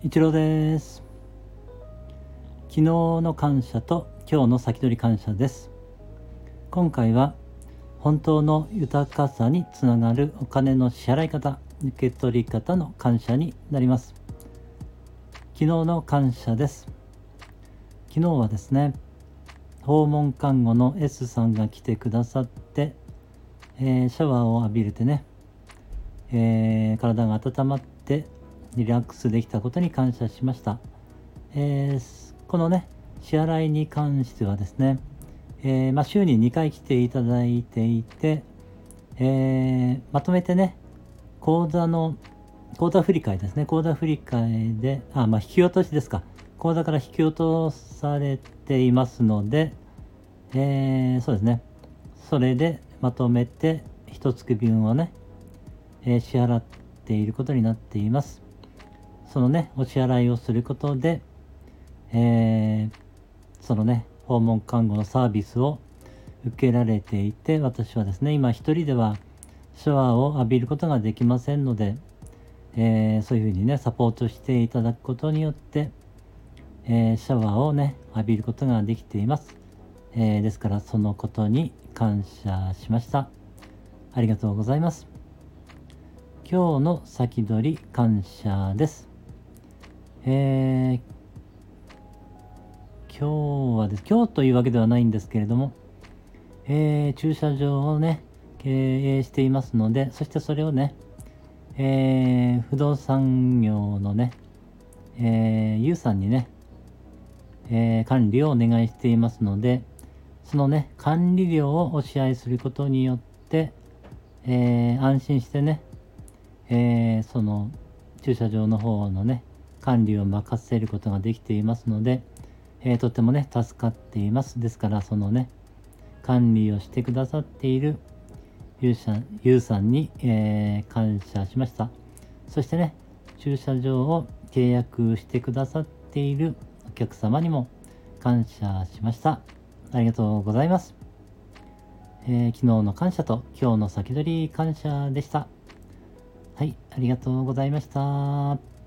一郎です。昨日の感謝と今日の先取り感謝です。今回は本当の豊かさにつながるお金の支払い方受け取り方の感謝になります。昨日の感謝です。昨日はですね訪問看護の S さんが来てくださって、えー、シャワーを浴びれてね、えー、体が温まってリラックスできたことに感謝しました、えー、このね支払いに関してはですね、えまあ、週に2回来ていただいていて、えまとめてね口座の口座振り替えですね口座振り替えであまあ引き落としですか口座から引き落とされていますので、え、そうですね。それでまとめて一月分をね、え、支払っていることになっています。そのね、お支払いをすることで、えー、そのね、訪問看護のサービスを受けられていて、私はですね、今一人ではシャワーを浴びることができませんので、えー、そういうふうにね、サポートしていただくことによって、えー、シャワーをね、浴びることができています。えー、ですからそのことに感謝しました。ありがとうございます。今日の先取り感謝です。えー、今日はです、今日というわけではないんですけれども、えー、駐車場をね、経営していますので、そしてそれをね、えー、不動産業のね、えー、ゆうさんにね、えー、管理をお願いしていますので、そのね、管理料をお支払いすることによって、えー、安心してね、えー、その駐車場の方のね、管理を任せることができていますので、えとてもね、助かっています。ですから、そのね、管理をしてくださっているユーさんに、え感謝しました。そしてね、駐車場を契約してくださっているお客様にも感謝しました。ありがとうございます。えー、昨日の感謝と今日の先取り感謝でした。はい、ありがとうございました。